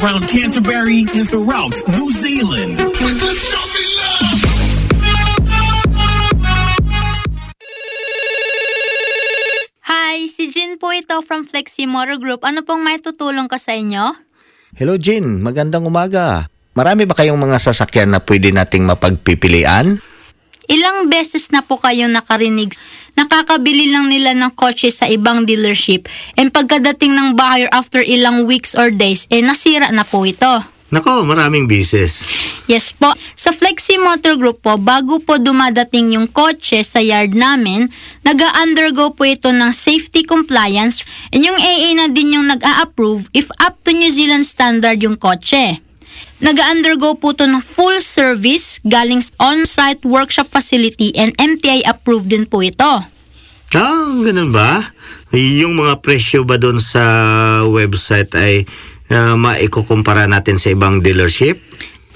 Around Canterbury and throughout New Zealand. Hi, si Jin po ito from Flexi Motor Group. Ano pong may tutulong ka sa inyo? Hello Jin, magandang umaga. Marami ba kayong mga sasakyan na pwede nating mapagpipilian? Ilang beses na po kayong nakarinig. Nakakabili lang nila ng kotse sa ibang dealership and pagkadating ng buyer after ilang weeks or days, eh nasira na po ito. Nako, maraming bises. Yes po. Sa Flexi Motor Group po, bago po dumadating yung kotse sa yard namin, nag-undergo po ito ng safety compliance and yung AA na din yung nag-a-approve if up to New Zealand standard yung kotse. Nag-undergo po ito ng full service galing on-site workshop facility and MTI approved din po ito. Ah, ganun ba? Yung mga presyo ba doon sa website ay uh, maikukumpara natin sa ibang dealership?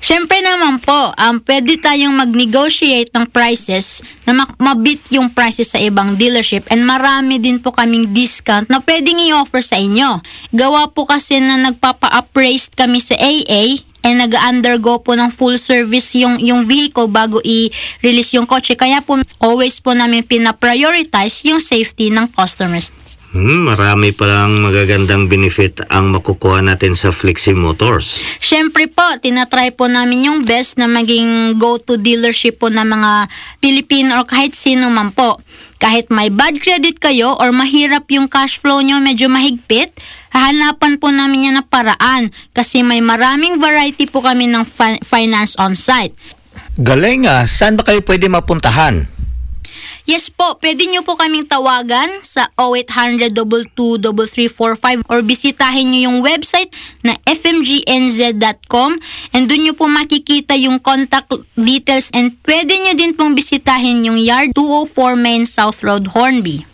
Siyempre naman po, um, pwede tayong mag-negotiate ng prices na ma- mabit yung prices sa ibang dealership and marami din po kaming discount na pwedeng i-offer sa inyo. Gawa po kasi na nagpapa-appraised kami sa AA and nag-undergo po ng full service yung, yung vehicle bago i-release yung kotse. Kaya po always po namin pina-prioritize yung safety ng customers. Hmm, marami palang magagandang benefit ang makukuha natin sa Flexi Motors. Siyempre po, tinatry po namin yung best na maging go-to dealership po ng mga Pilipino or kahit sino man po. Kahit may bad credit kayo or mahirap yung cash flow nyo medyo mahigpit, hahanapan po namin yan na paraan kasi may maraming variety po kami ng fi- finance on site. Galing ah, saan ba kayo pwede mapuntahan? Yes po, pwede nyo po kaming tawagan sa 0800-223345 or bisitahin nyo yung website na fmgnz.com and doon nyo po makikita yung contact details and pwede nyo din pong bisitahin yung yard 204 Main South Road, Hornby.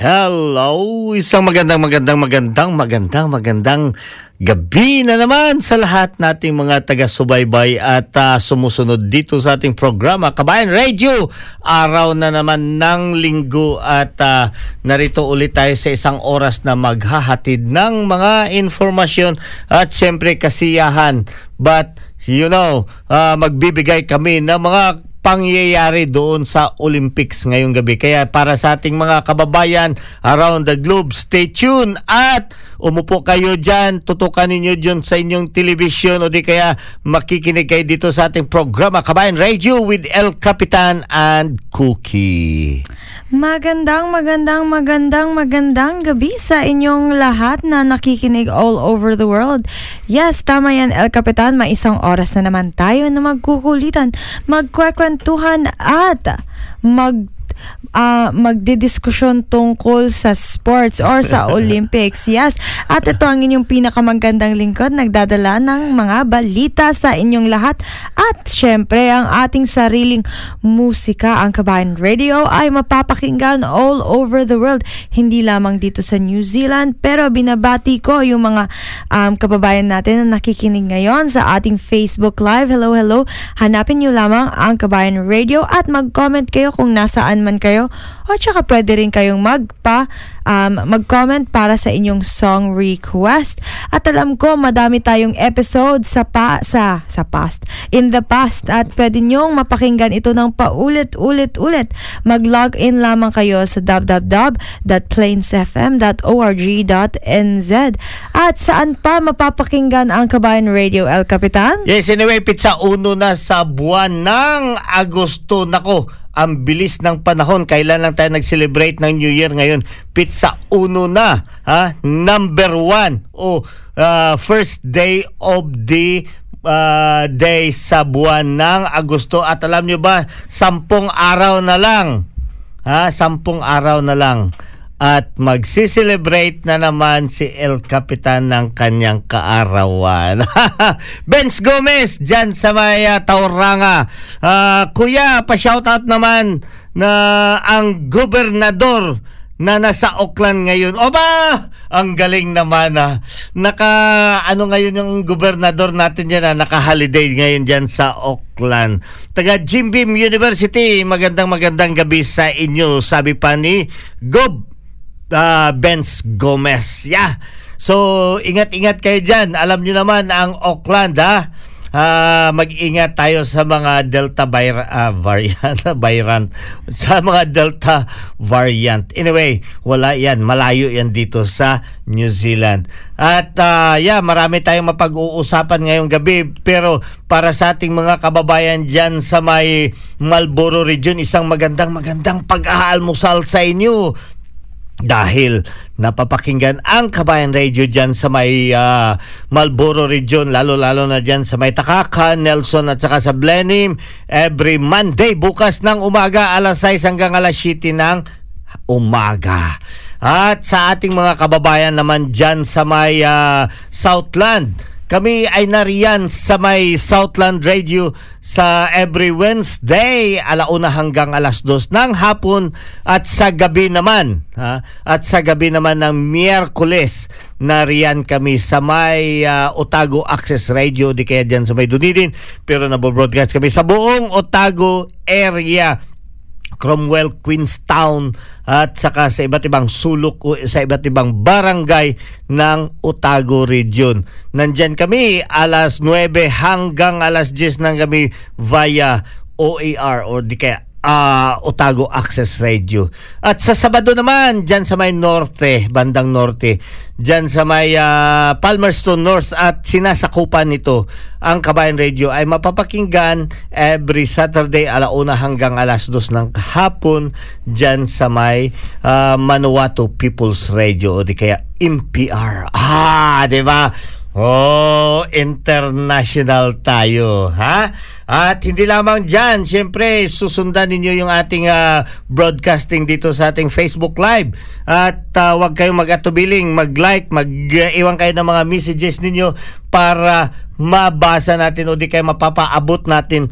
Hello! Isang magandang magandang magandang magandang magandang gabi na naman sa lahat nating mga taga-subaybay at ah, sumusunod dito sa ating programa Kabayan Radio. Araw na naman ng linggo at ah, narito ulit tayo sa isang oras na maghahatid ng mga informasyon at siyempre kasiyahan. But you know, ah, magbibigay kami ng mga pangyayari doon sa Olympics ngayong gabi. Kaya para sa ating mga kababayan around the globe, stay tuned at umupo kayo dyan, tutukan ninyo dyan sa inyong television o di kaya makikinig kayo dito sa ating programa Kabayan Radio with El Capitan and Cookie. Magandang, magandang, magandang, magandang gabi sa inyong lahat na nakikinig all over the world. Yes, tama yan, El Capitan. May isang oras na naman tayo na magkukulitan, magkwekwentuhan at mag uh, magdidiskusyon tungkol sa sports or sa Olympics. Yes. At ito ang inyong pinakamagandang lingkod, nagdadala ng mga balita sa inyong lahat. At syempre, ang ating sariling musika, ang Kabayan Radio, ay mapapakinggan all over the world. Hindi lamang dito sa New Zealand, pero binabati ko yung mga um, kababayan natin na nakikinig ngayon sa ating Facebook Live. Hello, hello. Hanapin niyo lamang ang Kabayan Radio at mag-comment kayo kung nasaan man kayo kayo. O tsaka pwede rin kayong magpa, um, mag-comment para sa inyong song request. At alam ko, madami tayong episode sa, pa, sa, sa past, in the past. At pwede nyong mapakinggan ito ng paulit-ulit-ulit. Mag-log in lamang kayo sa www.plainsfm.org.nz At saan pa mapapakinggan ang Kabayan Radio El Capitan? Yes, anyway, pizza uno na sa buwan ng Agosto. Nako, ang bilis ng panahon. Kailan lang tayo nag-celebrate ng New Year ngayon? Pizza uno na. Ha? Number one. O, uh, first day of the uh, day sa buwan ng Agosto. At alam nyo ba, sampung araw na lang. Ha? Sampung araw na lang at magsiselebrate na naman si El Capitan ng kanyang kaarawan. Benz Gomez dyan sa may uh, Tauranga. Uh, kuya, pa-shoutout naman na ang gobernador na nasa Auckland ngayon. O ba? Ang galing naman ah. Naka, ano ngayon yung gobernador natin yan ah, naka-holiday ngayon dyan sa Auckland. Taga Jim Beam University, magandang magandang gabi sa inyo. Sabi pa ni Gob uh, Benz Gomez. Yeah. So, ingat-ingat kayo dyan. Alam nyo naman ang Auckland, ha? Uh, mag-ingat tayo sa mga Delta vir- uh, variant, variant, sa mga Delta variant. Anyway, wala yan. Malayo yan dito sa New Zealand. At uh, yeah, marami tayong mapag-uusapan ngayong gabi. Pero para sa ating mga kababayan dyan sa may Marlboro region, isang magandang magandang pag-aalmusal sa inyo dahil napapakinggan ang Kabayan Radio dyan sa may uh, Marlboro region, lalo-lalo na dyan sa may Takaka, Nelson at saka sa Blenheim every Monday bukas ng umaga alas 6 hanggang alas 7 ng umaga. At sa ating mga kababayan naman dyan sa may uh, Southland, kami ay nariyan sa may Southland Radio sa every Wednesday alauna hanggang alas dos ng hapon at sa gabi naman ha? at sa gabi naman ng Miyerkules nariyan kami sa may uh, Otago Access Radio di kaya dyan sa may Dunedin pero nabobroadcast kami sa buong Otago area Cromwell, Queenstown at saka sa iba't ibang sulok o sa iba't ibang barangay ng Otago Region. Nandyan kami alas 9 hanggang alas 10 ng kami via OAR or di kaya uh, Otago Access Radio. At sa Sabado naman, dyan sa may norte, bandang norte, dyan sa may uh, Palmerston North at sinasakupan nito, ang Kabayan Radio ay mapapakinggan every Saturday alauna hanggang alas dos ng hapon dyan sa may uh, Manuato People's Radio o di kaya MPR. Ah, di ba? Oh, international tayo, ha? At hindi lamang dyan, siyempre, susundan ninyo yung ating uh, broadcasting dito sa ating Facebook Live. At uh, huwag kayong mag-atubiling, mag-like, mag-iwan kayo ng mga messages ninyo para mabasa natin o di kayo mapapaabot natin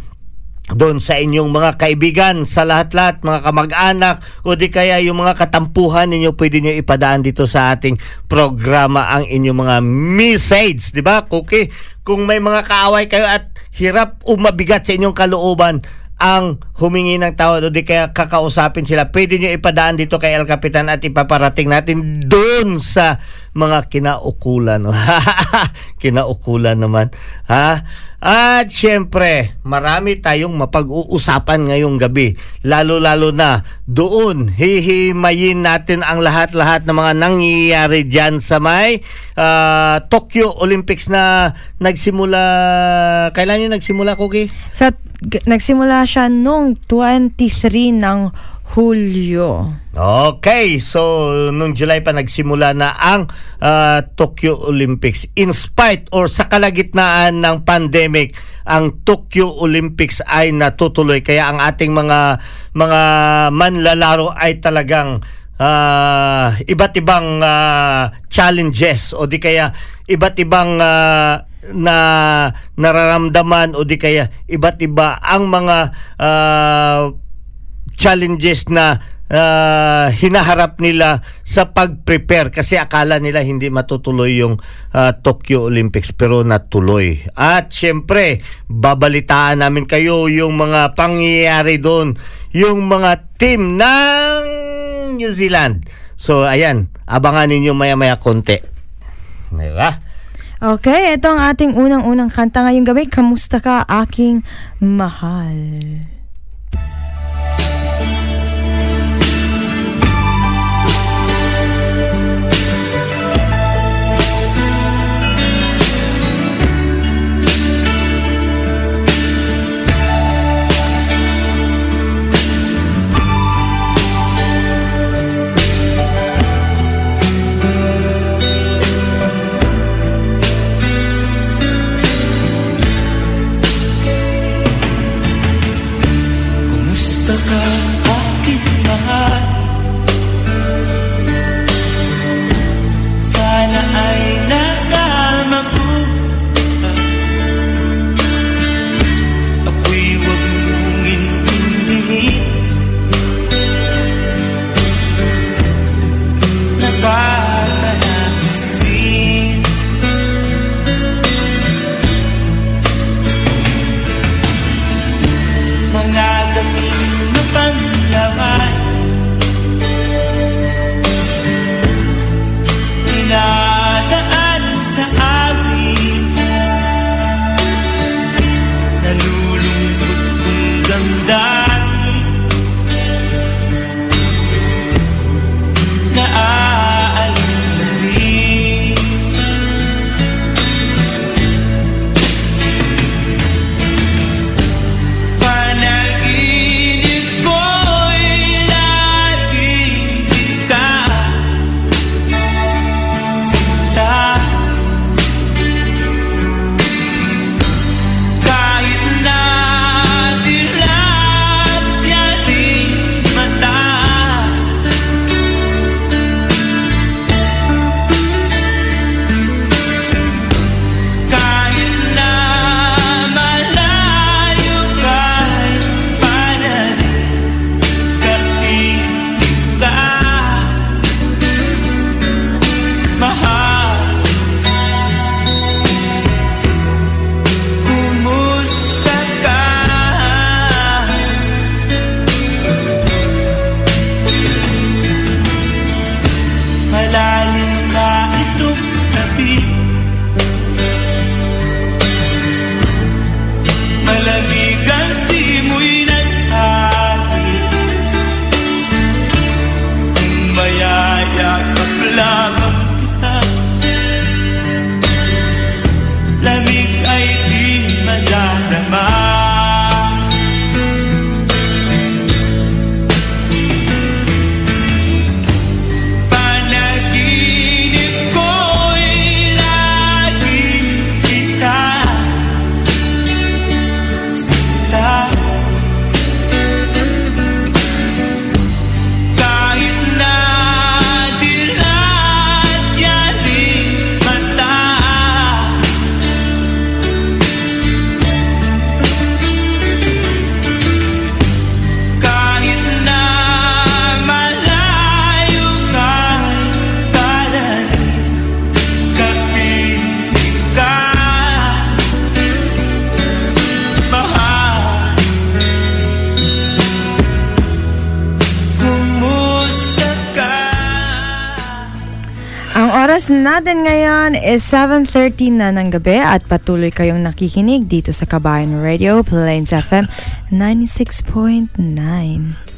doon sa inyong mga kaibigan, sa lahat-lahat, mga kamag-anak, o di kaya yung mga katampuhan ninyo, pwede nyo ipadaan dito sa ating programa ang inyong mga message. Di ba, Cookie? Kung may mga kaaway kayo at hirap o mabigat sa inyong kalooban, ang humingi ng tawad o di kaya kakausapin sila, pwede nyo ipadaan dito kay El Capitan at ipaparating natin doon sa mga kinaukulan. kinaukulan naman. Ha? At syempre, marami tayong mapag-uusapan ngayong gabi. Lalo-lalo na doon, hihimayin natin ang lahat-lahat ng mga nangyayari dyan sa may uh, Tokyo Olympics na nagsimula... Kailan yung nagsimula, Cookie? Sa, nagsimula siya noong 23 ng Hulyo. Okay, so nung July pa nagsimula na ang uh, Tokyo Olympics. In spite or sa kalagitnaan ng pandemic, ang Tokyo Olympics ay natutuloy kaya ang ating mga mga manlalaro ay talagang uh, iba't ibang uh, challenges o di kaya iba't ibang uh, na nararamdaman o di kaya iba't iba ang mga uh, challenges na ah, hinaharap nila sa pag-prepare kasi akala nila hindi matutuloy yung ah, Tokyo Olympics pero natuloy. At syempre, babalitaan namin kayo yung mga pangyayari doon, yung mga team ng New Zealand. So ayan, abangan ninyo maya-maya konti. Diba? Okay, ito ang ating unang-unang kanta ngayong gabi. Kamusta ka, aking mahal? Natin ngayon is 7.30 na ng gabi at patuloy kayong nakikinig dito sa Kabayan Radio, Plains FM 96.9.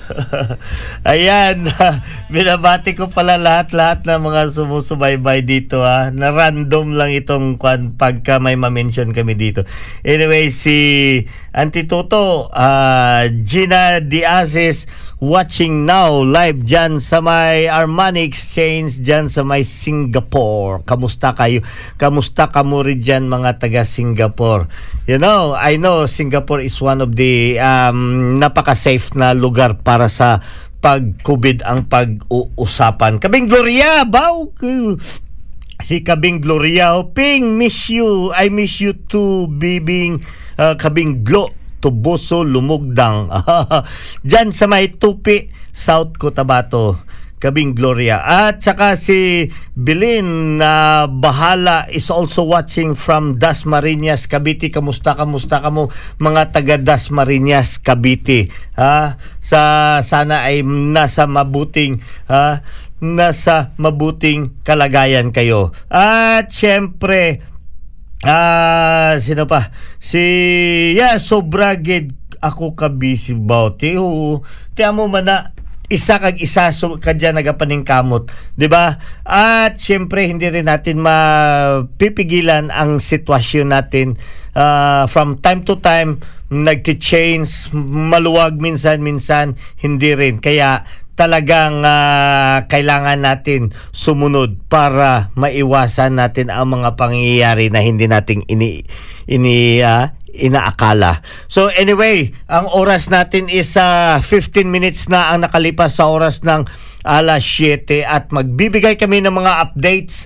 Ayan, binabati ko pala lahat-lahat ng mga sumusubaybay dito ha. Na random lang itong kwan pagka may ma-mention kami dito. Anyway, si Auntie Toto, ah, Gina Diazes watching now live dyan sa may Armani Exchange dyan sa may Singapore. Kamusta kayo? Kamusta ka mo rin dyan mga taga Singapore? You know, I know Singapore is one of the um, napaka-safe na lugar para sa pag-COVID ang pag-uusapan. Kabing Gloria, baw! Si Kabing Gloria, Ping, miss you. I miss you too, Bibing uh, Kabing Glo. Tubuso, Lumugdang. Diyan sa may Tupi, South Cotabato. Kabing Gloria. At saka si Bilin na bahala is also watching from Dasmariñas, Cavite. Kamusta, kamusta ka mo mga taga Dasmariñas, Cavite. Ha? Sa, sana ay nasa mabuting ha? nasa mabuting kalagayan kayo. At syempre, Ah, sino pa? Si yeah, sobra ako ka busy about it. Oo. Ti amo man na isa kag isa so kadya nagapaning kamot, 'di ba? At syempre hindi rin natin mapipigilan ang sitwasyon natin Ah, from time to time nagti-change maluwag minsan minsan hindi rin kaya talagang ah, kailangan natin sumunod para maiwasan natin ang mga pangyayari na hindi nating ini ini ah, inaakala. So anyway, ang oras natin is ah, 15 minutes na ang nakalipas sa oras ng alas 7 at magbibigay kami ng mga updates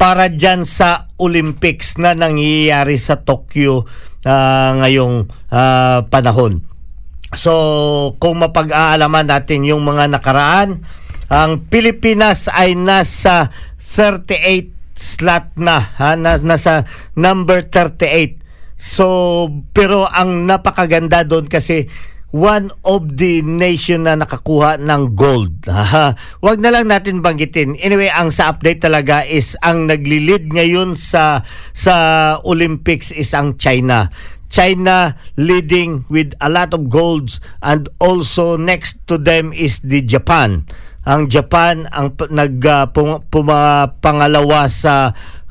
para dyan sa Olympics na nangyayari sa Tokyo ah, ngayong ah, panahon. So, kung mapag-aalaman natin yung mga nakaraan, ang Pilipinas ay nasa 38 slot na, ha? Na, nasa number 38. So, pero ang napakaganda doon kasi one of the nation na nakakuha ng gold. Wag na lang natin banggitin. Anyway, ang sa update talaga is ang naglilid ngayon sa sa Olympics is ang China. China leading with a lot of golds and also next to them is the Japan. Ang Japan ang nag uh, sa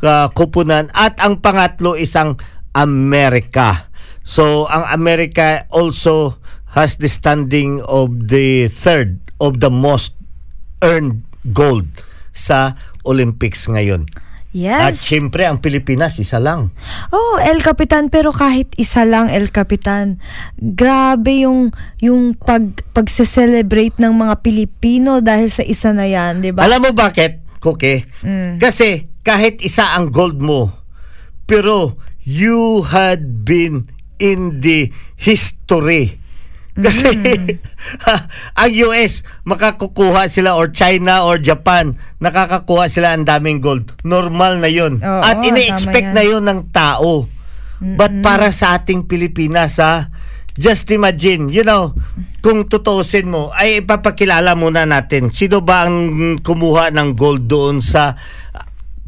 uh, kupunan at ang pangatlo is ang Amerika. So ang Amerika also has the standing of the third of the most earned gold sa Olympics ngayon. At Yes. syempre ang Pilipinas isa lang. Oh, El Capitan pero kahit isa lang El Capitan. Grabe yung yung pag pagse-celebrate ng mga Pilipino dahil sa isa na 'yan, 'di ba? Alam mo bakit, Koke? Mm. Kasi kahit isa ang gold mo, pero you had been in the history. Kasi ang US makakukuha sila or China or Japan nakakakuha sila ang daming gold. Normal na 'yon. Oo, At ini-expect na 'yon ng tao. But para sa ating Pilipinas ha, just imagine, you know, kung tutuusin mo, ay ipapakilala muna natin sino ba ang kumuha ng gold doon sa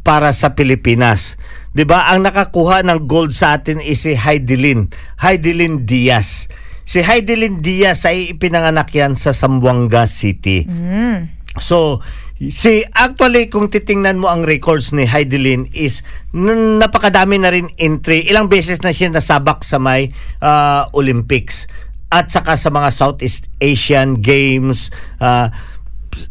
para sa Pilipinas. 'Di ba? Ang nakakuha ng gold sa atin is si Heidelin, Heidelin Diaz. Si Heidelin Diaz ay ipinanganak yan sa Zamboanga City. So, si actually kung titingnan mo ang records ni Heidelin is n- napakadami na rin entry. Ilang beses na siya nasabak sa may ah, Olympics at saka sa mga Southeast Asian Games ah,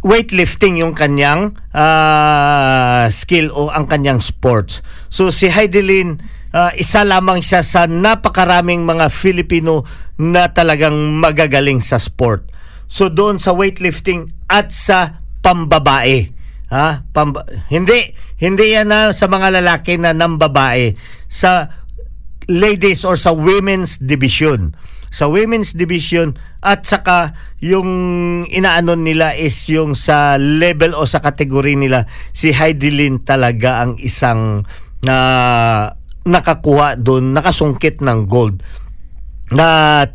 weightlifting yung kanyang ah, skill o ang kanyang sports. So si Heidelin ah, isa lamang siya sa napakaraming mga Filipino na talagang magagaling sa sport. So doon sa weightlifting at sa pambabae. Ha? Pamba- hindi hindi yan na sa mga lalaki na nambabae sa ladies or sa women's division. Sa women's division at saka yung inaano nila is yung sa level o sa kategory nila si Heidelin talaga ang isang na nakakuha doon, nakasungkit ng gold na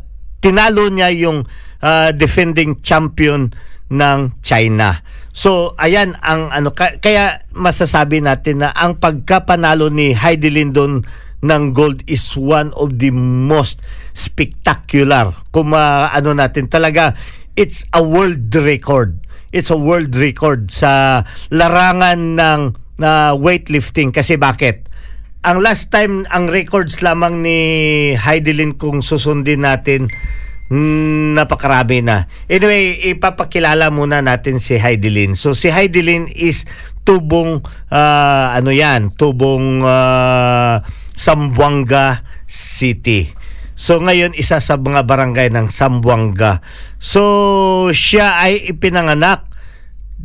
tinalo niya yung ah, defending champion ng China. So ayan ang ano ka- kaya masasabi natin na ang pagkapanalo ni Heidi Lindon ng gold is one of the most spectacular. Kung ma- ano natin talaga it's a world record. It's a world record sa larangan ng na weightlifting kasi bakit? Ang last time ang records lamang ni Heidelin kung susundin natin mm, napakarami na. Anyway, ipapakilala muna natin si Heidelin. So si Heidelin is tubong ah, ano yan, tubong ah, Sambuanga City. So ngayon isa sa mga barangay ng Sambuanga. So siya ay ipinanganak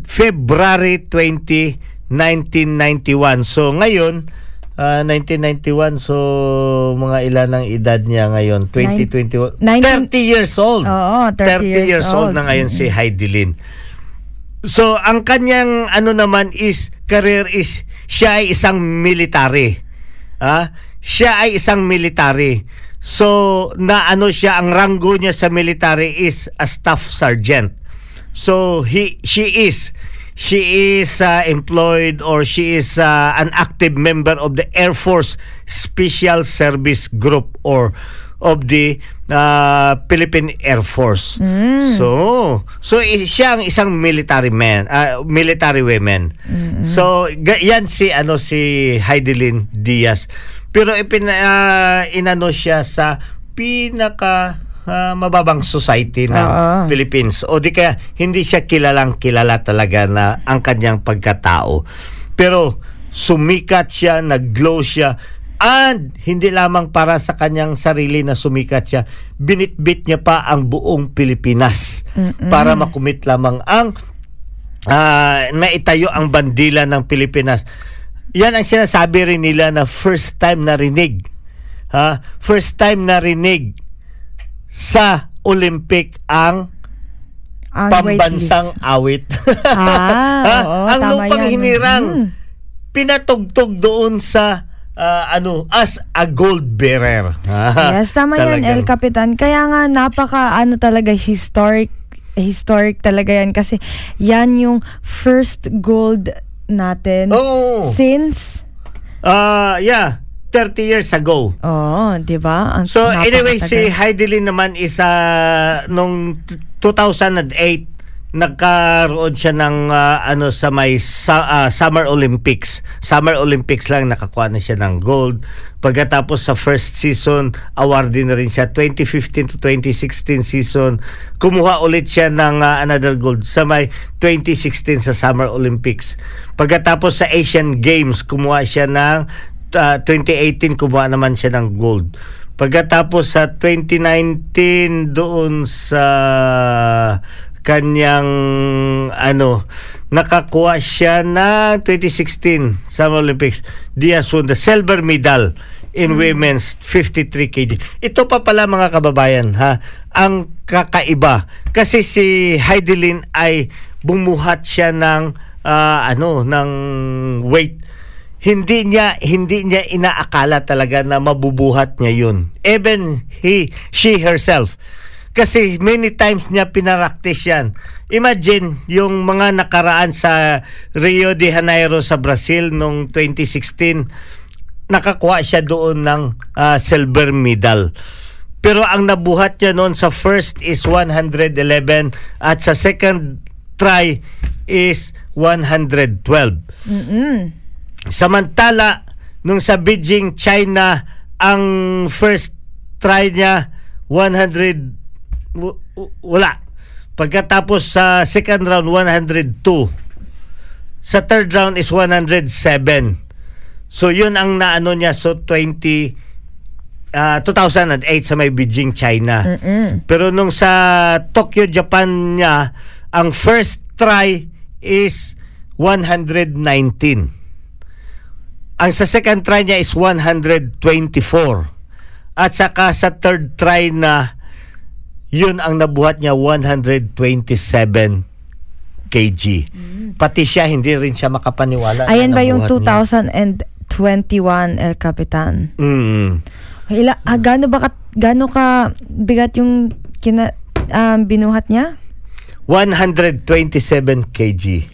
February 20, 1991. So ngayon ah, 1991 so mga ilan ang edad niya ngayon? 2021 Nineteen- 30 years old. Oo, 30 years old old. na ngayon si Heidi Lin so ang kanyang ano naman is career is siya ay isang military. Ah siya ay isang military. So na ano siya ang ranggo niya sa military is a staff sergeant. So he she is she is uh, employed or she is uh, an active member of the Air Force Special Service Group or of the uh, Philippine Air Force. So so i- siya ang isang military man, uh, military woman. So ga- yan si ano si Heidelin Diaz. Pero ipin uh, inano siya sa pinaka ah, mababang society ng Oo. Philippines o di kaya hindi siya kilalang kilala talaga na ang kanyang pagkatao. Pero sumikat siya, nag-glow siya and hindi lamang para sa kanyang sarili na sumikat siya, binitbit niya pa ang buong Pilipinas para makumit lamang ang ah, maitayo ang bandila ng Pilipinas. Yan ang sinasabi rin nila na first time narinig. Ha? First time narinig sa Olympic ang Ang pambansang awit. Ah, Ha? oo, ang lupang yan. hinirang Mm. pinatugtog doon sa ah, ano as a gold bearer. Yes, tama yan, Talagang- El Capitan. Kaya nga, napaka, ano talaga, historic, historic talaga yan. Kasi, yan yung first gold natin Oo. since, Ah, yeah, 30 years ago. oh, di ba? Ang So anyway, si. Heidelin naman is ah, nung 2008 nagkaroon siya ng ah, ano sa may sa- ah, Summer Olympics. Summer Olympics lang nakakuha na siya ng gold. Pagkatapos sa first season, awarded na rin siya 2015 to 2016 season. Kumuha ulit siya ng ah, another gold sa may 2016 sa Summer Olympics. Pagkatapos sa Asian Games, kumuha siya ng ah, 2018 kumuha naman siya ng gold. Pagkatapos sa 2019 doon sa kanyang ano nakakuha siya na 2016 Summer Olympics Diaz won the silver medal in women's 53 kg. Ito pa pala mga kababayan ha, ang kakaiba kasi si Heidelin ay bumuhat siya ng ah, ano ng weight hindi niya hindi niya inaakala talaga na mabubuhat niya yun. Even he she herself. Kasi many times niya pinaraktis yan. Imagine yung mga nakaraan sa Rio de Janeiro sa Brazil noong 2016 nakakuha siya doon ng ah, silver medal. Pero ang nabuhat niya noon sa first is 111 at sa second try is 112. Samantala, nung sa Beijing, China, ang first try niya, 100, w- w- wala. Pagkatapos sa second round, 102. Sa third round is 107. So, yun ang naano niya. So, 20, ah, 2008 sa may Beijing, China. Pero nung sa Tokyo, Japan niya, ang first try is 119. Ang sa second try niya is 124. At saka sa third try na yun ang nabuhat niya 127 kg. Pati siya hindi rin siya makapaniwala. Ayan ba yung nabuhat niya. 2021, El Capitan? Mm. Ila, ah, gaano ba ka, gaano ka bigat yung kina, um, binuhat niya? 127 kg.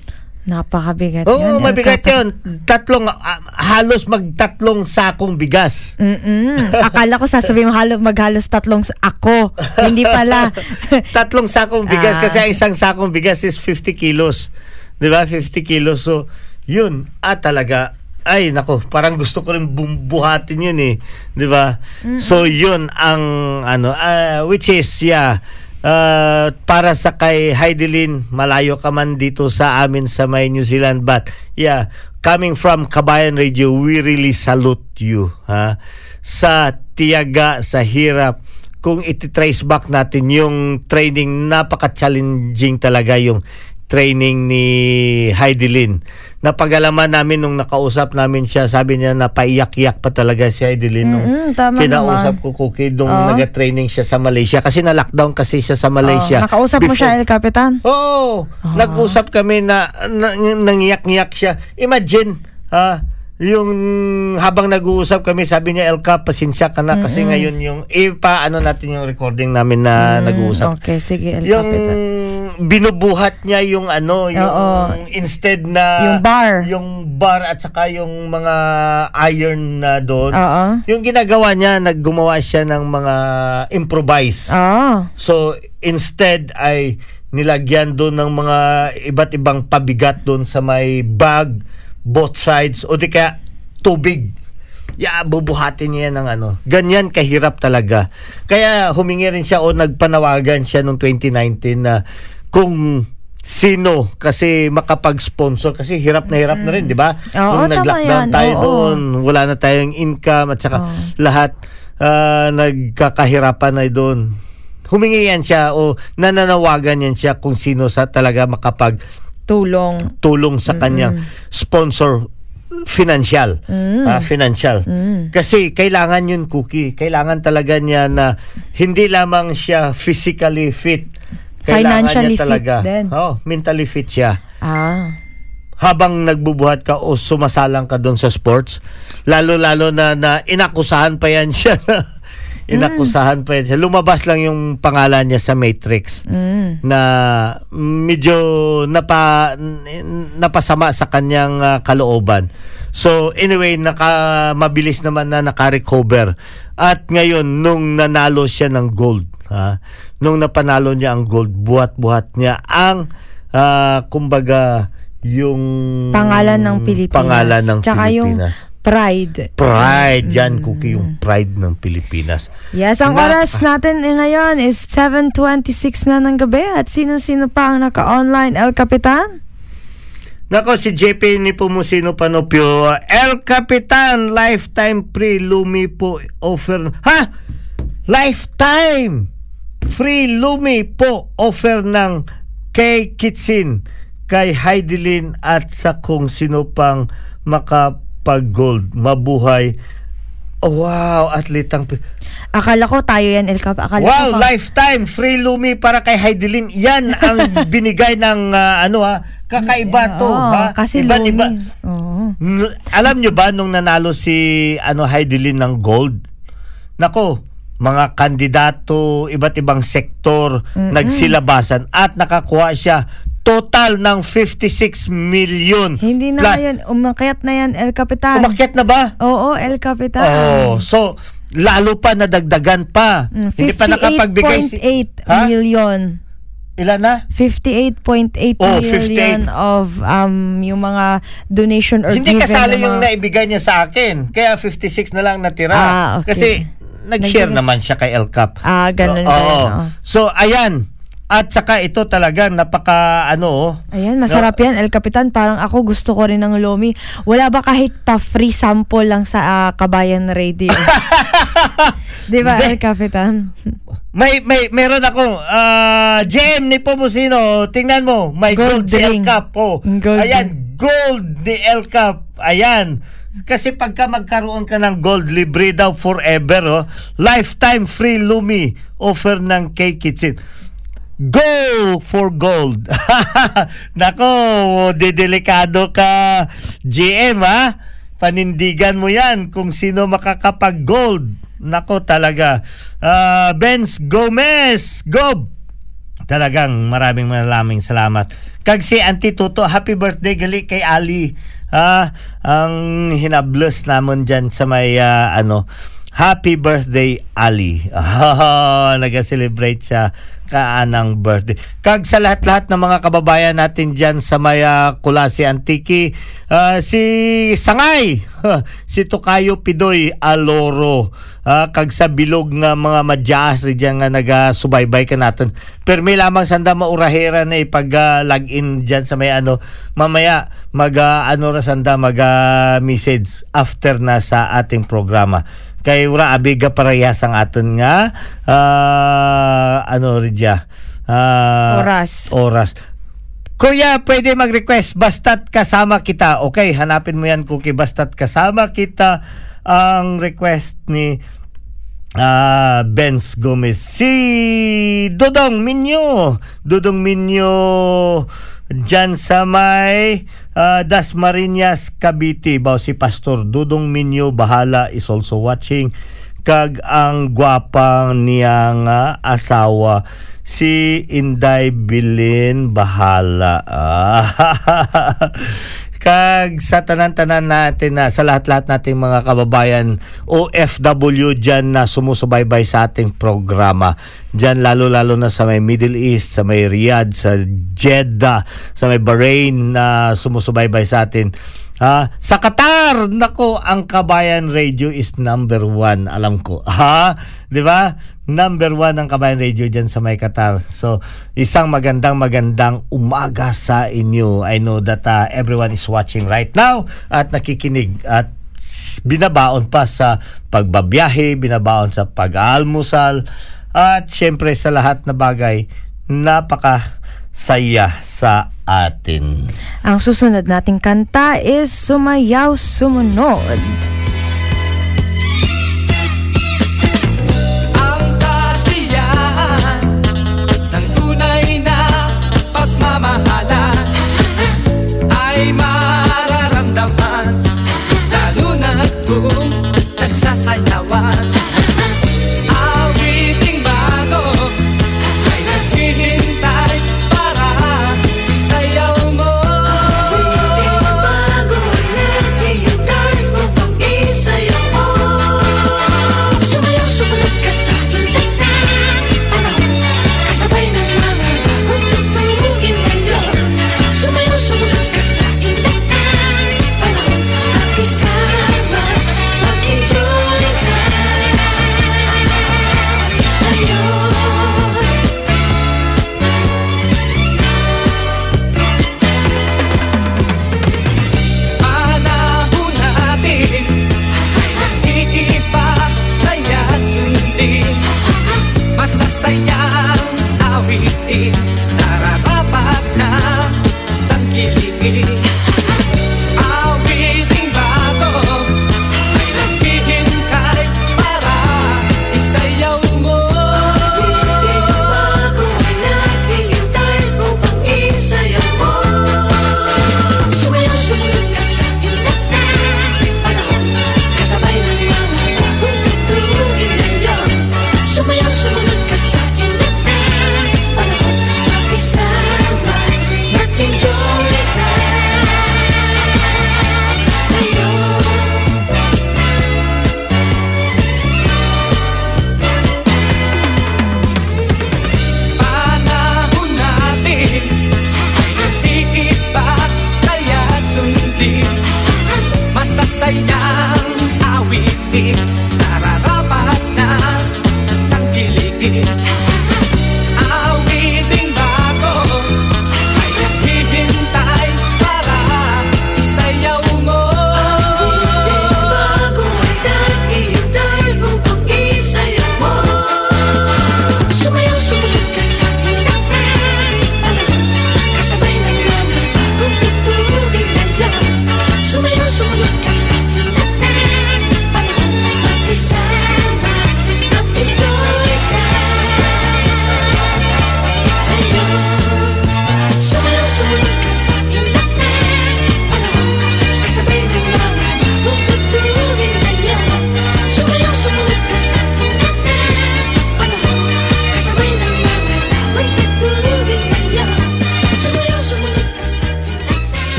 Napakabigat Oo. El mabigat Capitan. yun. Tatlong, ah, halos magtatlong sakong bigas. Mm-mm. Akala ko sasabihin mo halo, maghalos tatlong s- ako. Hindi pala. tatlong sakong bigas Ah. kasi ang isang sakong bigas is 50 kilos. 'Di ba? 50 kilos. So, yun ah talaga ay nako, parang gusto ko rin bum- buhatin yun eh, 'di ba? So, yun ang ano ah, which is yeah, ah, para sa kay Heidelin, malayo ka man dito sa amin sa may New Zealand but yeah, coming from Kabayan Radio, we really salute you ha? Sa tiyaga, sa hirap kung iti-trace back natin yung training, napaka-challenging talaga yung training ni Heidi Lin. Napagalaman namin nung nakausap namin siya, sabi niya na paiyak-iyak pa talaga si Heidi Lin nung Mm-mm, tama kinausap naman. ko Cookie nung Oo. nag-training siya sa Malaysia kasi na-lockdown kasi siya sa Oh, Malaysia. nakausap mo Before- siya, El Capitan? Oo. Nag-usap kami na, na nangiyak-ngiyak siya. Imagine, ah, yung habang nag-uusap kami, sabi niya, Elka, pasensya ka na kasi ngayon yung, ipa, ano natin yung recording namin na nag-uusap. Mm, Okay, sige, El Yung Capitan. Binubuhat niya yung ano, yung Oo. instead na Yung bar. yung bar at saka yung mga iron na doon. Oo. Yung ginagawa niya, naggumawa siya ng mga improvise. Oo. So, instead ay nilagyan doon ng mga iba't ibang pabigat doon sa may bag, both sides, o di kaya tubig. Ya, bubuhatin niya ng ano. Ganyan kahirap talaga. Kaya humingi rin siya o nagpanawagan siya noong 2019 na kung sino kasi makapag-sponsor kasi hirap na hirap na rin, di ba? Mm. Oo, Nung nag-lockdown yan. tayo Oo. doon, wala na tayong income at saka Oo. lahat ah, nagkakahirapan na doon. Humingi yan siya o nananawagan yan siya kung sino sa talaga makapagtulong Tulong. sa kanyang sponsor financial. Ah, financial. Mm. Kasi kailangan yun, Cookie. Kailangan talaga niya na hindi lamang siya physically fit. Kailangan Financially niya talaga. fit din. Oh, mentally fit siya Ah. habang nagbubuhat ka o sumasalang ka doon sa sports, lalo-lalo na, na inakusahan pa yan siya. inakusahan pa yan siya. Lumabas lang yung pangalan niya sa Matrix Mm. na medyo napa, napasama sa kanyang ah, kalooban. So anyway, naka, mabilis naman na naka-recover. At ngayon, nung nanalo siya ng gold, ha, nung napanalo niya ang gold, buhat-buhat niya ang, ah, kumbaga, yung Pangalan ng Pilipinas. Pangalan ng Tsaka yung Pilipinas. Pride. Pride, yan, Cookie, yung pride ng Pilipinas. Yes, ang Na- oras natin eh, ngayon is 7.26 na ng gabi at sino-sino pa ang naka-online, El Capitan? Nako, si JP ni Pumusino Panopio. El Capitan, lifetime free Lumi po offer. Ha? Lifetime! Free Lumi po offer ng kay Kitsin, kay Heidelin at sa kung sino pang makapag-gold. Mabuhay. Oh, wow, atletang... Akala ko tayo yan, El Cap. Akala Wow, ko, lifetime free Lumi para kay Heidelin. Yan ang binigay ng ah, ano ha, kakaiba to, Oo, ha? Kasi Iba't Lumi. iba. N- Alam nyo ba nung nanalo si ano Heidelin ng gold? Nako, mga kandidato, iba't ibang sektor nagsilabasan at nakakuha siya total ng 56 million. Hindi na plus. ngayon, umakyat na yan, El Capitan. Umakyat na ba? Oo, El Capitan. Oh, so lalo pa nadagdagan pa. Mm, Hindi pa nakapagbigay si 58.8 Ha? million. Ilan na? 58.8 Oh, million 58. of um yung mga donation or Hindi kasali na yung mga- naibigay niya sa akin. Kaya 56 na lang natira. Ah, okay. Kasi nag-share Nag- naman siya kay El Cap. Ah, ganun yun? Oo. So, ayan. At saka ito talaga napaka ano oh. Ayan, masarap yan, El Capitan. Parang ako gusto ko rin ng Lomi. Wala ba kahit pa free sample lang sa ah, Kabayan Radio? Di ba, El Capitan? May may meron ako ah JM ni Pomusino. Tingnan mo, may Gold gold, si El. Cap. Oh. Gold Ayan, gold ni El Cap. Ayan. Kasi pagka magkaroon ka ng gold, libre daw forever. Oh. Lifetime free Lumi offer ng K-Kitchen. Go for gold. Nako, dedelikado ka, GM ha. Panindigan mo yan kung sino makakapag-gold. Nako talaga. Ah, Benz Gomez, Gob. Talagang maraming maraming salamat. Kag si Auntie Tuto, happy birthday gali kay Ali. Ah, ang hinabless namon diyan sa may ah, ano, happy birthday Ali. Ah, nag-celebrate siya kaanang birthday. Kag sa lahat-lahat ng mga kababayan natin diyan sa may ah, Kulasi Antiki, ah, si Sangay, si Tokayo Pidoy Aloro, ah, kag sa bilog nga mga madyaas diyan nga nagasubaybay ka natin. Pero may lamang sanda maurahera na ipag ah, login diyan sa may ano, mamaya mag ah, ano ra sanda mag ah, message after na sa ating programa kay ura abiga parehas ang aton nga ah, ano ridya ah, Oras. oras Kuya, pwede mag-request basta't kasama kita. Okay, hanapin mo yan, Cookie. Basta't kasama kita ang request ni ah Benz Gomez. Si Dodong Minyo. Dodong Minyo dyan sa may ah, Dasmariñas, Cavite. Bao si Pastor Dodong Minyo Bahala is also watching. Kag ang gwapang niyang ah, asawa si Inday Bilin Bahala. Ah. Kag sa tanan-tanan natin na sa lahat-lahat nating mga kababayan OFW dyan na sumusubaybay sa ating programa. Dyan lalo-lalo na sa may Middle East, sa may Riyadh, sa Jeddah, sa may Bahrain na sumusubaybay sa atin. Ah, sa Qatar, nako, ang Kabayan Radio is number one, alam ko. Ha? Di ba? Number one ang Kabayan Radio dyan sa may Qatar. So, isang magandang magandang umaga sa inyo. I know that uh, everyone is watching right now at nakikinig at binabaon pa sa pagbabiyahe, binabaon sa pag-aalmusal at syempre sa lahat na bagay, napaka saya sa atin. Ang susunod nating kanta is Sumayaw Sumunod.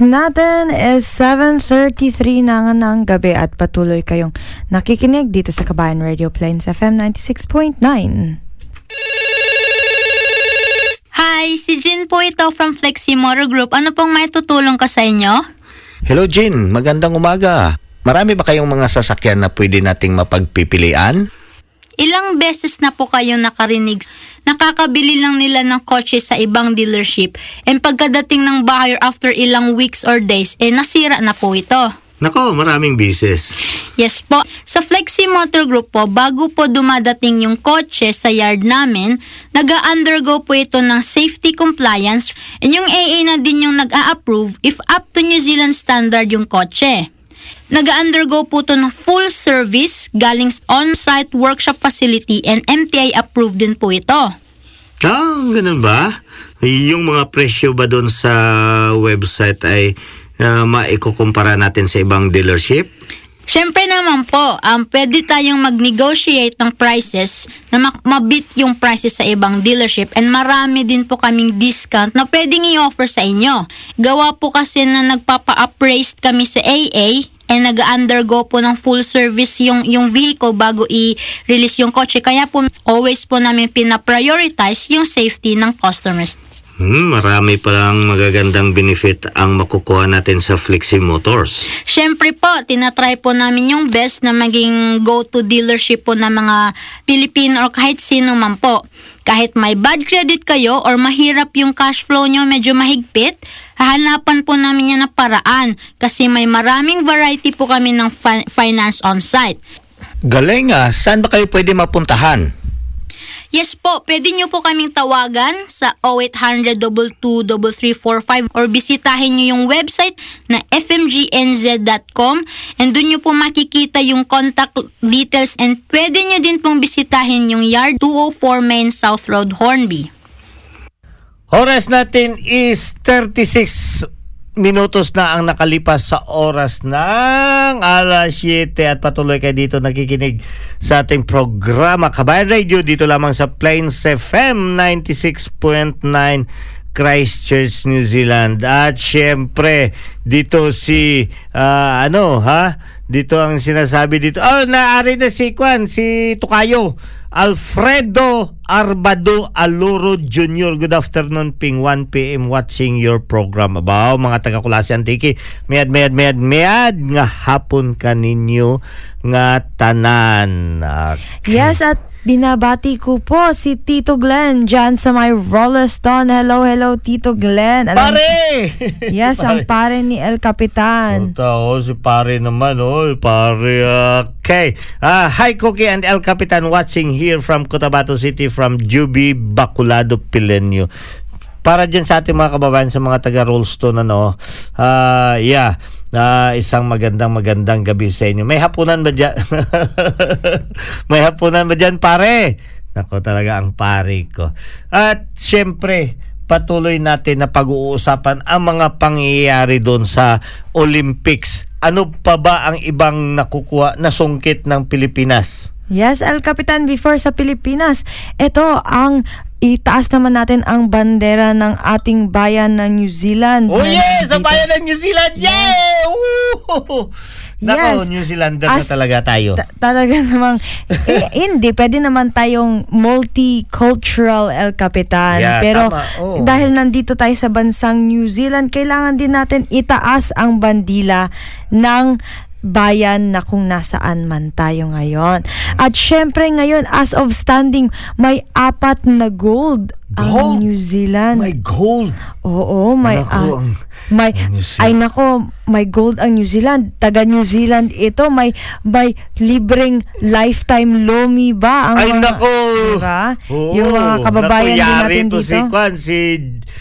Oras natin is 7.33 na nga ng gabi at patuloy kayong nakikinig dito sa Kabayan Radio Plains FM 96.9. Hi, si Jin po ito from Flexi Motor Group. Ano pong may tutulong ka sa inyo? Hello Jin, magandang umaga. Marami ba kayong mga sasakyan na pwede nating mapagpipilian? Ilang beses na po kayong nakarinig. Nakakabili lang nila ng kotse sa ibang dealership and pagkadating ng buyer after ilang weeks or days, eh nasira na po ito. Nako, maraming bises. Yes po. Sa Flexi Motor Group po, bago po dumadating yung kotse sa yard namin, nag-undergo po ito ng safety compliance and yung AA na din yung nag-a-approve if up to New Zealand standard yung kotse. Nag-undergo po ito ng full service galing on-site workshop facility and MTI approved din po ito. Ah, ganun ba? Yung mga presyo ba doon sa website ay uh, maikukumpara natin sa ibang dealership? Siyempre naman po, um, pwede tayong mag-negotiate ng prices na mak- mabit yung prices sa ibang dealership and marami din po kaming discount na pwedeng i-offer sa inyo. Gawa po kasi na nagpapa-appraised kami sa AA and nag-undergo po ng full service yung, yung vehicle bago i-release yung kotse. Kaya po always po namin pina-prioritize yung safety ng customers. Hmm, marami palang magagandang benefit ang makukuha natin sa Flexi Motors. Siyempre po, tinatry po namin yung best na maging go-to dealership po ng mga Pilipino o kahit sino man po. Kahit may bad credit kayo or mahirap yung cash flow nyo medyo mahigpit, hahanapan po namin yan na paraan kasi may maraming variety po kami ng fi- finance on site. Galing ah, saan ba kayo pwede mapuntahan? Yes po, pwede nyo po kaming tawagan sa 0800 22345 or bisitahin nyo yung website na fmgnz.com and doon nyo po makikita yung contact details and pwede nyo din pong bisitahin yung yard 204 Main South Road, Hornby. Oras natin is 36 minutos na ang nakalipas sa oras ng alas 7 at patuloy kayo dito nakikinig sa ating programa Kabayan Radio dito lamang sa Plains FM 96.9 Christchurch, New Zealand. At syempre, dito si, ah, ano, ha? Dito ang sinasabi dito. Oh, naari na si Kwan, si Tukayo. Alfredo Arbado Aluro Jr. Good afternoon, Ping 1 p.m. watching your program. Abaw, mga taga-kulasi Antiki. Mayad, mayad, mayad, mayad. Nga hapon ka ninyo nga tanan. Okay. Yes, at binabati ko po si Tito Glenn dyan sa my Rollaston. Hello, hello, Tito Glenn. Alam- Pare! Yes, ang pare ni El Capitan. Puta, oh, si pare naman, oh, pare. Okay. Ah, hi, Cookie and El Capitan watching here from Cotabato City from Juby Baculado, Pilenio. Para dyan sa ating mga kababayan sa mga taga Rollstone, ano, ah, yeah, Ah, isang magandang magandang gabi sa inyo. May hapunan ba dyan? May hapunan ba dyan, pare? Nako talaga ang pare ko. At syempre, patuloy natin na pag-uusapan ang mga pangyayari doon sa Olympics. Ano pa ba ang ibang nakukuha na sungkit ng Pilipinas? Yes, El Capitan, before sa Pilipinas, ito ang itaas naman natin ang bandera ng ating bayan ng New Zealand. Oh Na yes! Sa nandito- bayan ng New Zealand! Yay! Woo! Nako, Yes. New Zealander na As- talaga tayo. Ta- talaga namang eh, hindi pwede naman tayong multicultural El Capitan Yeah, pero tama. Oo. dahil nandito tayo sa bansang New Zealand kailangan din natin itaas ang bandila ng bayan na kung nasaan man tayo ngayon. At syempre ngayon as of standing may apat na gold, Gold? ang New Zealand. My gold! Oo, may Nako, ah, ang- may ay nako, may gold ang New Zealand. Taga New Zealand ito, may may libreng lifetime lomi ba ang Ay mga, nako! Diba? Oo. Yung mga kababayan din natin to dito. Si, Kwan, si,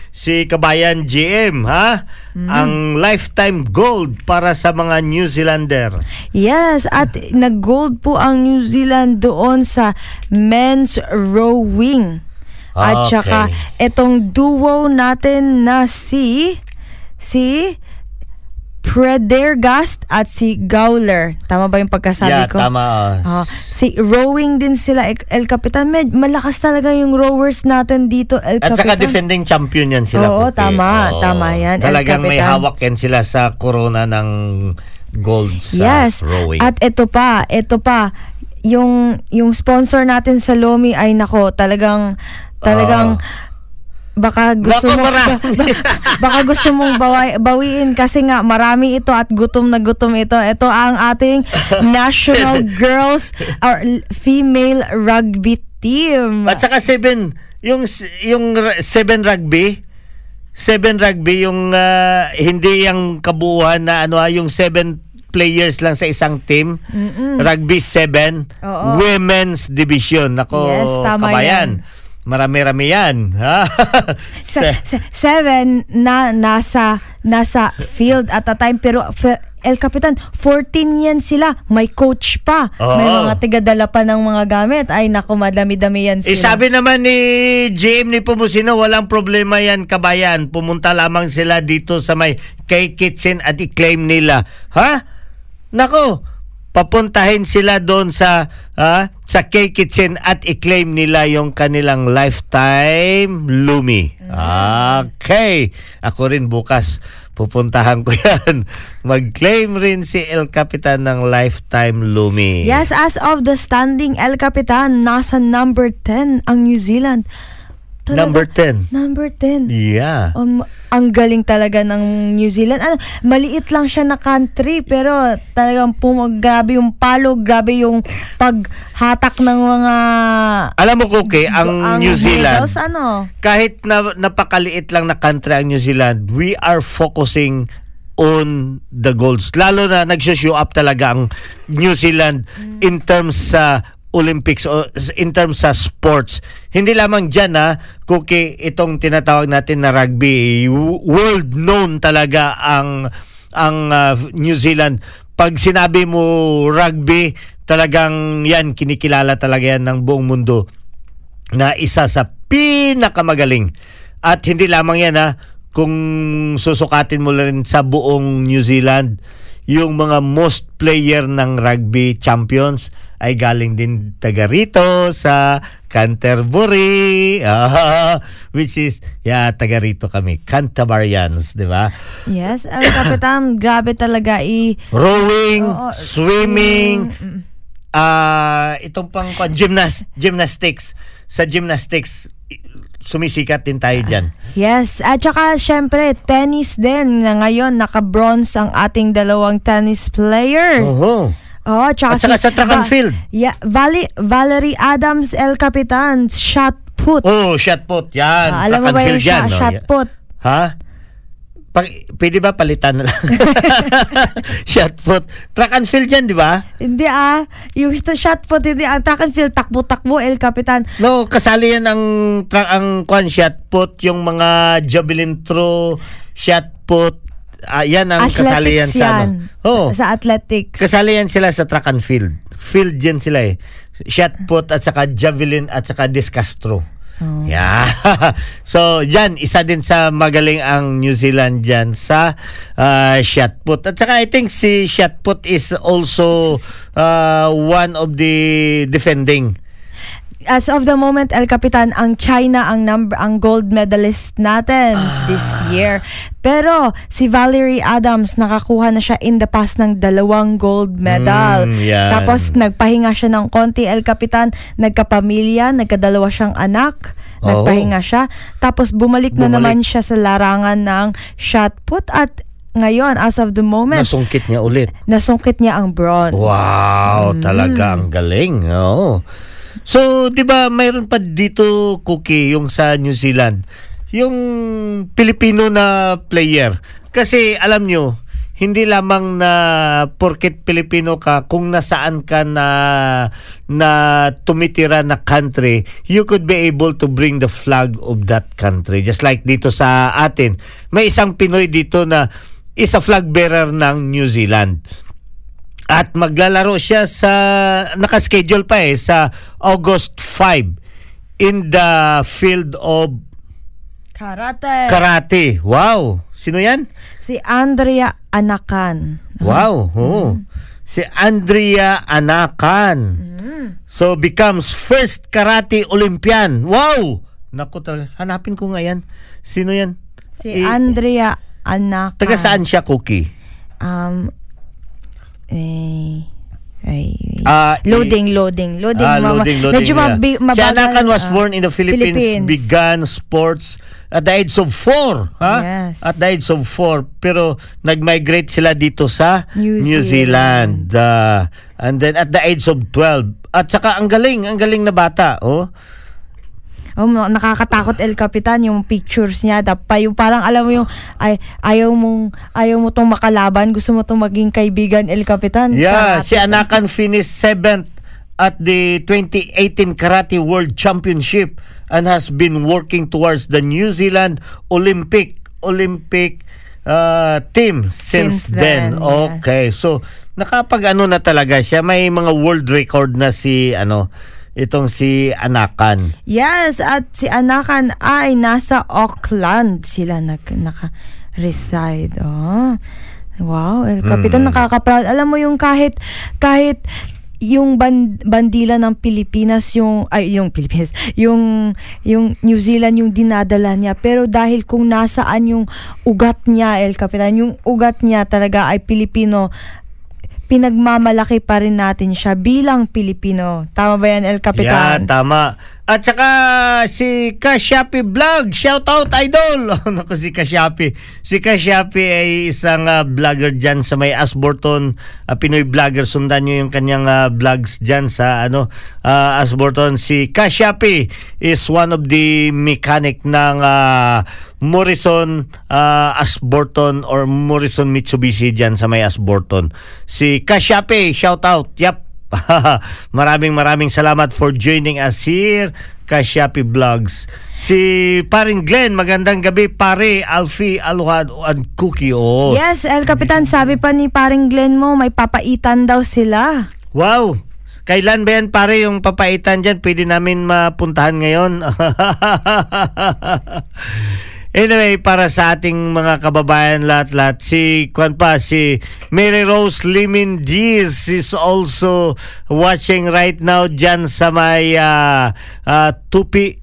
si Kabayan GM, ha? Mm. Ang lifetime gold para sa mga New Zealander. Yes, at nag-gold po ang New Zealand doon sa men's rowing. At Okay. saka etong duo natin na si si Predergast at si Gowler. Tama ba yung pagkasabi yeah, ko? tama. Ah, si rowing din sila El- Capitan. Med, malakas talaga yung rowers natin dito El At saka Capitan. defending champion yan sila. Oo, Puti. tama. Tama yan, El Talagang may Capitan. hawak yan sila sa corona ng gold sa yes. rowing. At ito pa, ito pa yung yung sponsor natin sa Lomi ay nako, talagang talagang baka gusto mo marami. baka gusto mong bawi, bawiin kasi nga marami ito at gutom na gutom ito. Ito ang ating National Girls or Female Rugby Team. At saka seven, yung yung seven rugby, seven rugby yung ah, hindi yung kabuuan na ano ah, yung seven players lang sa isang team. Rugby 7, Oo. women's division. Nako, Yes, kabayan. Marami-rami yan. Ha? Se- se- seven na nasa nasa field at a time pero fe- El Capitan 14 yan sila may coach pa may Oo. mga tigadala pa ng mga gamit ay naku madami-dami yan sila Eh sabi naman ni GM ni Pumusino, walang problema yan kabayan. Pumunta lamang sila dito sa may kay Kitchen at i-claim nila. Ha? Nako, papuntahin sila doon sa ha, sa K Kitchen at i-claim nila yung kanilang lifetime Lumi. Okay. Ako rin bukas pupuntahan ko yan. Mag-claim rin si El Capitan ng lifetime Lumi. Yes, as of the standing El Capitan nasa number 10 ang New Zealand Talaga, Number 10. number 10 Yeah. Um, ang galing talaga ng New Zealand. Ano, maliit lang siya na country pero talagang pum- grabe yung palo, grabe yung paghatak ng mga Alam mo, Kuki, ang, New Zealand, medals, ano? kahit na napakaliit lang na country ang New Zealand, we are focusing on the goals. Lalo na nag-show up talaga ang New Zealand in terms sa Olympics o in terms sa sports. Hindi lamang dyan ha, Kuki, itong tinatawag natin na rugby, world known talaga ang ang uh, New Zealand. Pag sinabi mo rugby, talagang yan, kinikilala talaga yan ng buong mundo na isa sa pinakamagaling. At hindi lamang yan ha, kung susukatin mo rin sa buong New Zealand, yung mga most player ng rugby champions ay galing din taga rito sa Canterbury, ah, which is, yeah, taga rito kami, Cantabarians, di ba? Yes, El Capitan, grabe talaga i Rowing, Oo, swimming, mm, ah itong pang kwan, gymnas, gymnastics. Sa gymnastics, sumisikat din tayo dyan. Yes, at saka syempre tennis din. Ngayon naka-bronze ang ating dalawang tennis player. Oo. Oh, tsaka At saka si- sa track and field. Yeah, Vali- Valerie Adams El Capitan, shot put. Oh, shot put. Yan. Ah, alam mo track and ba yung yan, shot, no? shot Yeah. put? Ha? Pag, pwede ba palitan na lang? shot put. Track and field yan, di ba? Hindi ah, yung shot put, hindi ang track and field, takbo-takbo El Capitan. No, kasali yan ang tra- ang kwan shot put, yung mga javelin throw, shot put. Ah, yan ang kasali yan Athletics sa yan. ano. Oh. Sa, sa athletics. Kasali yan sila sa track and field. Field yan sila eh. Shot put at saka javelin at saka discus throw. Oh. Yeah. so, yan, isa din sa magaling ang New Zealand dyan sa uh, shot put. At saka I think si shot put is also uh, one of the defending. As of the moment, El Capitan, ang China ang number ang gold medalist natin this year. Pero si Valerie Adams nakakuha na siya in the past ng dalawang gold medal. Mm, yan. Tapos nagpahinga siya ng konti El Capitan, nagkapamilya, nagkadalawa siyang anak. Oo. Nagpahinga siya. Tapos bumalik, na Bumalik. naman siya sa larangan ng shot put at ngayon, as of the moment, Nasungkit niya ulit. nasungkit niya ang bronze. Wow, talaga ang galing. Oo. So, 'di ba, mayroon pa dito cookie yung sa New Zealand. Yung Pilipino na player. Kasi alam nyo, hindi lamang na porket Pilipino ka kung nasaan ka na na tumitira na country you could be able to bring the flag of that country just like dito sa atin may isang Pinoy dito na is a flag bearer ng New Zealand at maglalaro siya sa nakaschedule pa eh sa August 5 in the field of Karate. karate. Wow. Sino 'yan? si Andrea Anakan. Wow. Oo. Si Andrea Anakan. So becomes first karate Olympian. Wow. Naku talaga. Hanapin ko nga yan. Sino yan? Si Eh, Andrea Anakan. Taga saan siya, Cookie? Um, eh, ay, i- loading, loading, loading. Ah, mama. loading, loading. Medyo yeah. mabi, si mabagal, Anakan was ah, born in the Philippines, Philippines. began sports at the age of 4. Ha? Yes. At the age of 4. Pero nag-migrate sila dito sa New New, Zealand. Ah, and then at the age of 12. At saka ang galing, ang galing na bata. Oh. Ma- nakakatakot El Capitan yung pictures niya. Tapos yung parang alam mo yung ay ayaw mong ayaw mo tong makalaban, gusto mo tong maging kaibigan El Capitan. Yeah, Karate. si Anakan finished seventh at the 2018 Karate World Championship and has been working towards the New Zealand Olympic Olympic uh, team since, Since then, yes. Okay, so nakapag ano na talaga siya, may mga world record na si ano itong si Anakan. Yes, at si Anakan ay nasa Auckland sila nag naka-reside. Oh. Wow, El Capitan Hmm. nakaka-proud. Alam mo yung kahit kahit yung ban- bandila ng Pilipinas yung ay yung Pilipinas yung yung New Zealand yung dinadala niya pero dahil kung nasaan yung ugat niya El Capitan yung ugat niya talaga ay Pilipino pinagmamalaki pa rin natin siya bilang Pilipino tama ba yan El Capitan Yeah, tama. At saka si Kashapi Vlog, shout out idol. Oh, naku si Kashapi. Si Kashapi ay isang ah, vlogger diyan sa may Asborton, ah, Pinoy vlogger. Sundan niyo yung kanyang ah, vlogs diyan sa ano ah, Asborton. Si Kashapi is one of the mechanic ng ah, Morrison ah, Asborton or Morrison Mitsubishi diyan sa may Asborton. Si Kashapi, shout out. Yep. maraming maraming salamat for joining us here Kashapi Vlogs. Si Paring Glenn, magandang gabi pare, Alfie, Aluhad, and Cookie. Oh. Yes, El Capitan, sabi pa ni paring Glenn mo, may papaitan daw sila. Wow! Kailan ba yan pare yung papaitan dyan? Pwede namin mapuntahan ngayon. anyway, para sa ating mga kababayan lahat-lahat, si Kwan pa, si Mary Rose Limin Diaz is also watching right now dyan sa may ah, ah, Tupi,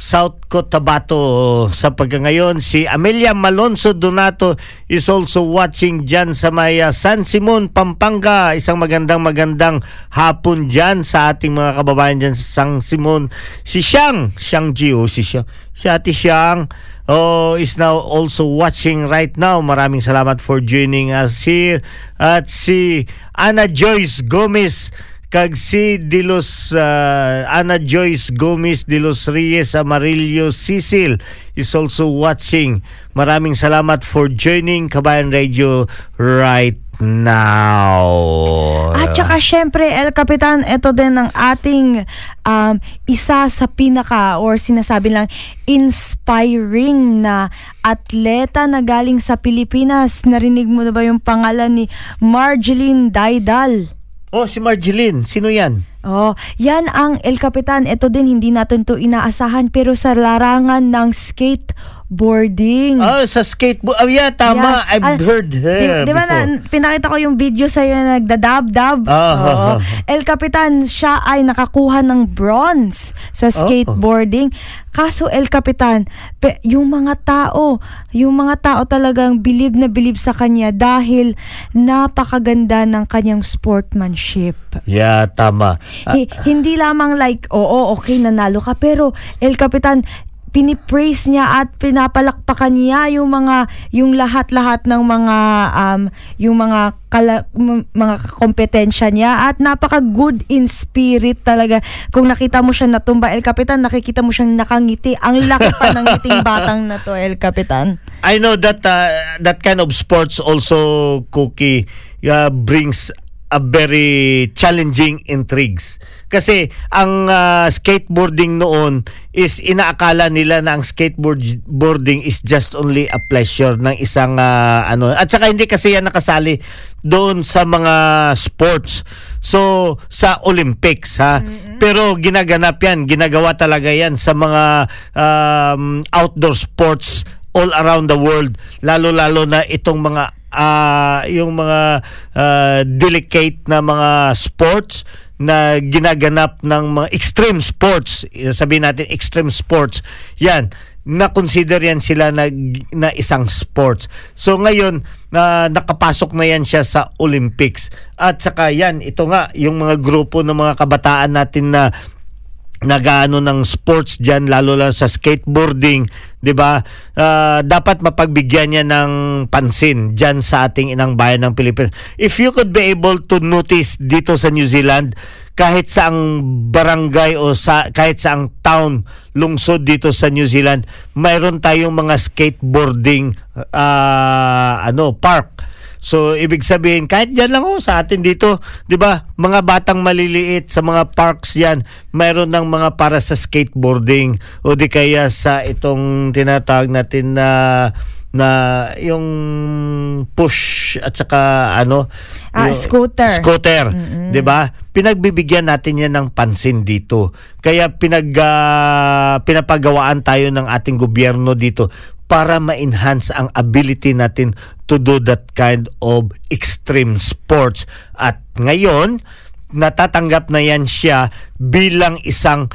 South Cotabato sa pagkangayon. Si Amelia Malonzo Donato is also watching dyan sa may ah, San Simon, Pampanga. Isang magandang magandang hapon dyan sa ating mga kababayan dyan sa San Simon. Si Siang, Siang Ji, oh, si Siang. Si Ate Siang oh, is now also watching right now. Maraming salamat for joining us here. At si Ana Joyce Gomez kag si Dilos uh, Ana Joyce Gomez de los Reyes Amarillo Cecil is also watching. Maraming salamat for joining Kabayan Radio right now. At saka syempre, El Capitan, ito din ang ating um, isa sa pinaka or sinasabi lang inspiring na atleta na galing sa Pilipinas. Narinig mo na ba yung pangalan ni Marjeline Daidal? Oh, si Marjeline. Sino yan? Oh, yan ang El Capitan. Ito din hindi natin to inaasahan pero sa larangan ng skateboarding. Oh, sa skateboard. Oh, yeah, tama. Yes. I've Ah, heard her Di, di ba na, pinakita ko yung video sa'yo na nagdadab-dab? Ah, Oo. ah, ah. El Capitan, siya ay nakakuha ng bronze sa skateboarding. Kaso El Capitan, pe, yung mga tao, yung mga tao talagang bilib na bilib sa kanya dahil napakaganda ng kanyang sportsmanship. Yeah, tama. Ah, Hi- hindi lamang like, oo, okay, nanalo ka. Pero, El Capitan, pinipraise niya at pinapalakpakan niya yung mga yung lahat-lahat ng mga um yung mga kala, mga kompetensya niya. At napaka good in spirit talaga. Kung nakita mo siya natumba El Capitan nakikita mo siyang nakangiti. Ang laki pa ng ngiting batang na to El Capitan. I know that uh, that kind of sports also cookie uh, brings a very challenging intrigues. Kasi ang uh, skateboarding noon is inaakala nila na ang skateboarding is just only a pleasure ng isang uh, ano at saka hindi kasi yan nakasali doon sa mga sports. So sa Olympics ha. Pero ginaganap yan, ginagawa talaga yan sa mga um, outdoor sports all around the world lalo-lalo na itong mga ah, yung mga ah, delicate na mga sports na ginaganap ng mga extreme sports sabihin natin extreme sports yan na consider yan sila na, na isang sports. So ngayon na nakapasok na yan siya sa Olympics. At saka yan ito nga yung mga grupo ng mga kabataan natin na nagaano ng sports diyan lalo lang sa skateboarding 'di ba? Ah, dapat mapagbigyan niya ng pansin diyan sa ating inang bayan ng Pilipinas. If you could be able to notice dito sa New Zealand kahit sa ang barangay o sa kahit sa ang town lungsod dito sa New Zealand mayroon tayong mga skateboarding ah, ano park So ibig sabihin kahit diyan lang oh sa atin dito, 'di ba? Mga batang maliliit sa mga parks 'yan, mayroon ng mga para sa skateboarding. O di kaya sa itong tinatawag natin na na yung push at saka ano? Ah, yung- scooter. scooter 'di ba? Pinagbibigyan natin yan ng pansin dito. Kaya pinag ah, pinapagawaan tayo ng ating gobyerno dito para ma-enhance ang ability natin to do that kind of extreme sports at ngayon natatanggap na yan siya bilang isang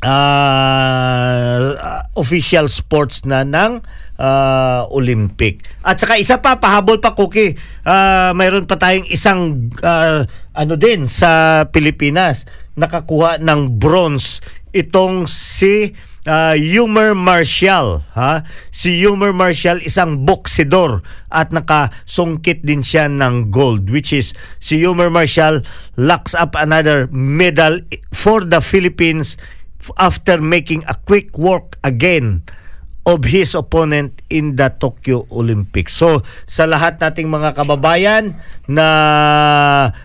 ah, official sports na ng ah, Olympic. At saka isa pa, pahabol pa, Cookie. Ah, mayroon pa tayong isang ah, ano din sa Pilipinas nakakuha ng bronze itong si ah, Yumer Marshall ha? Si Yumer Marshall isang boksidor at nakasungkit din siya ng gold which is si Yumer Marshall locks up another medal for the Philippines after making a quick work again of his opponent in the Tokyo Olympics. So, sa lahat nating mga kababayan na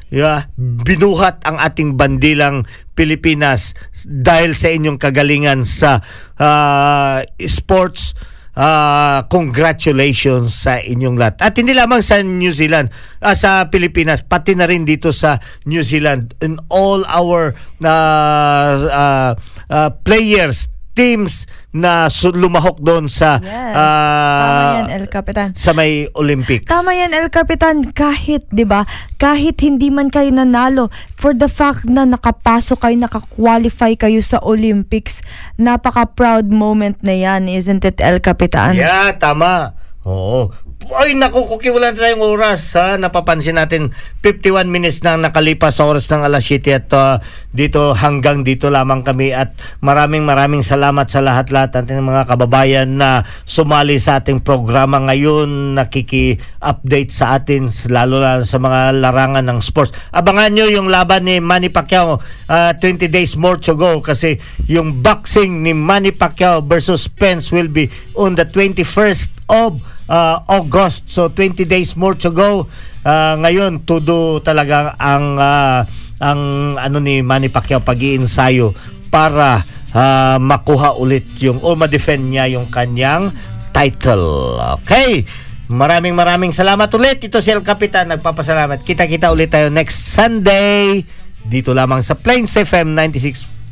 yeah, binuhat ang ating bandilang Pilipinas dahil sa inyong kagalingan sa ah, sports, ah, congratulations sa inyong lahat. At hindi lamang sa New Zealand, ah, sa Pilipinas, pati na rin dito sa New Zealand. In all our ah, ah, ah, players, teams na lumahok doon sa Yes. ah, Tama yan, El Capitan. sa may Olympics. Tama yan, El Capitan. Kahit, di ba, kahit hindi man kayo nanalo, for the fact na nakapasok kayo, nakakwalify kayo sa Olympics, napaka-proud moment na yan, isn't it, El Capitan? Yeah, tama. Oo. Ay, naku, Kuki, wala na tayong oras. Ha? Napapansin natin, 51 minutes na nakalipas sa oras ng alas 7 at uh, dito hanggang dito lamang kami at maraming maraming salamat sa lahat-lahat natin mga kababayan na sumali sa ating programa ngayon, nakiki-update sa atin, lalo na sa mga larangan ng sports. Abangan nyo yung laban ni Manny Pacquiao, uh, 20 days more to go kasi yung boxing ni Manny Pacquiao versus Spence will be on the 21st of uh, August. So 20 days more to go. Uh, ngayon todo talaga ang uh, ang ano ni Manny Pacquiao pag-iinsayo para uh, makuha ulit yung o ma-defend niya yung kanyang title. Okay. Maraming maraming salamat ulit. Ito si El Capitan nagpapasalamat. Kita-kita ulit tayo next Sunday dito lamang sa Plains FM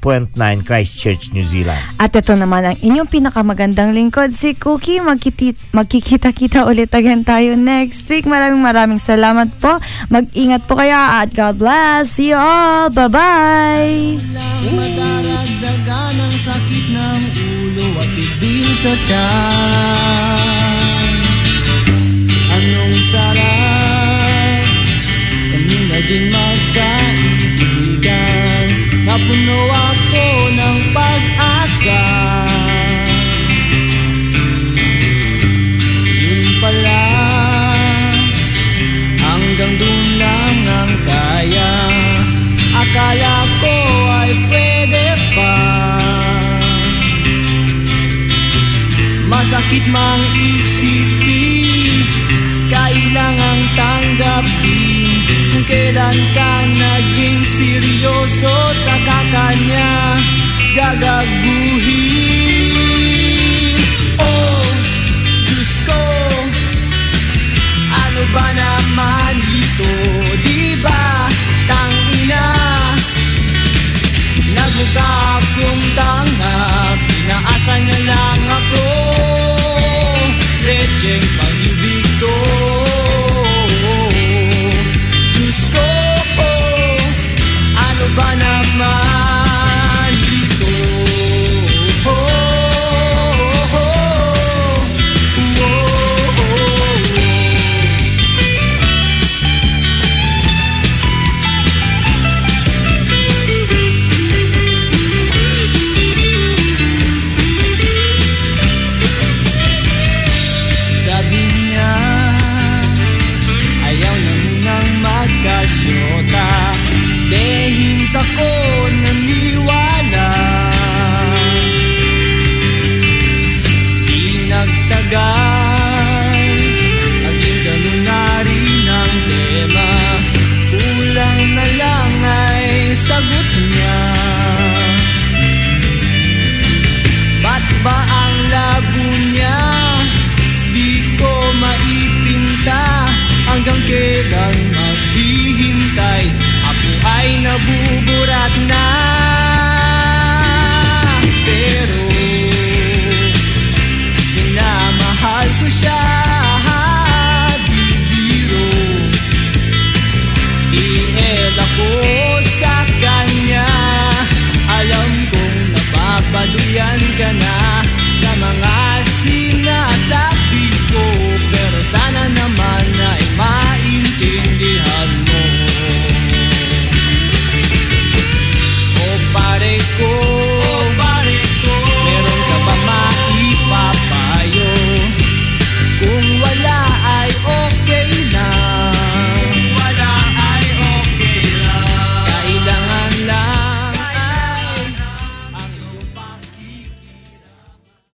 96.9 Christchurch, New Zealand. At ito naman ang inyong pinakamagandang lingkod, si Cookie. Magkiti- magkikita-kita ulit again tayo next week. Maraming maraming salamat po. Mag-ingat po kayo at God bless. See you all. Bye-bye! madaragdagan ang sakit ng ulo at bibig sa tiyan. Anong sarap kami naging magkaibigan Bakit mang isipin Kailangang tanggapin Kung kailan ka naging seryoso Sa kakanya gagaguhin Oh, Diyos ko Ano ba na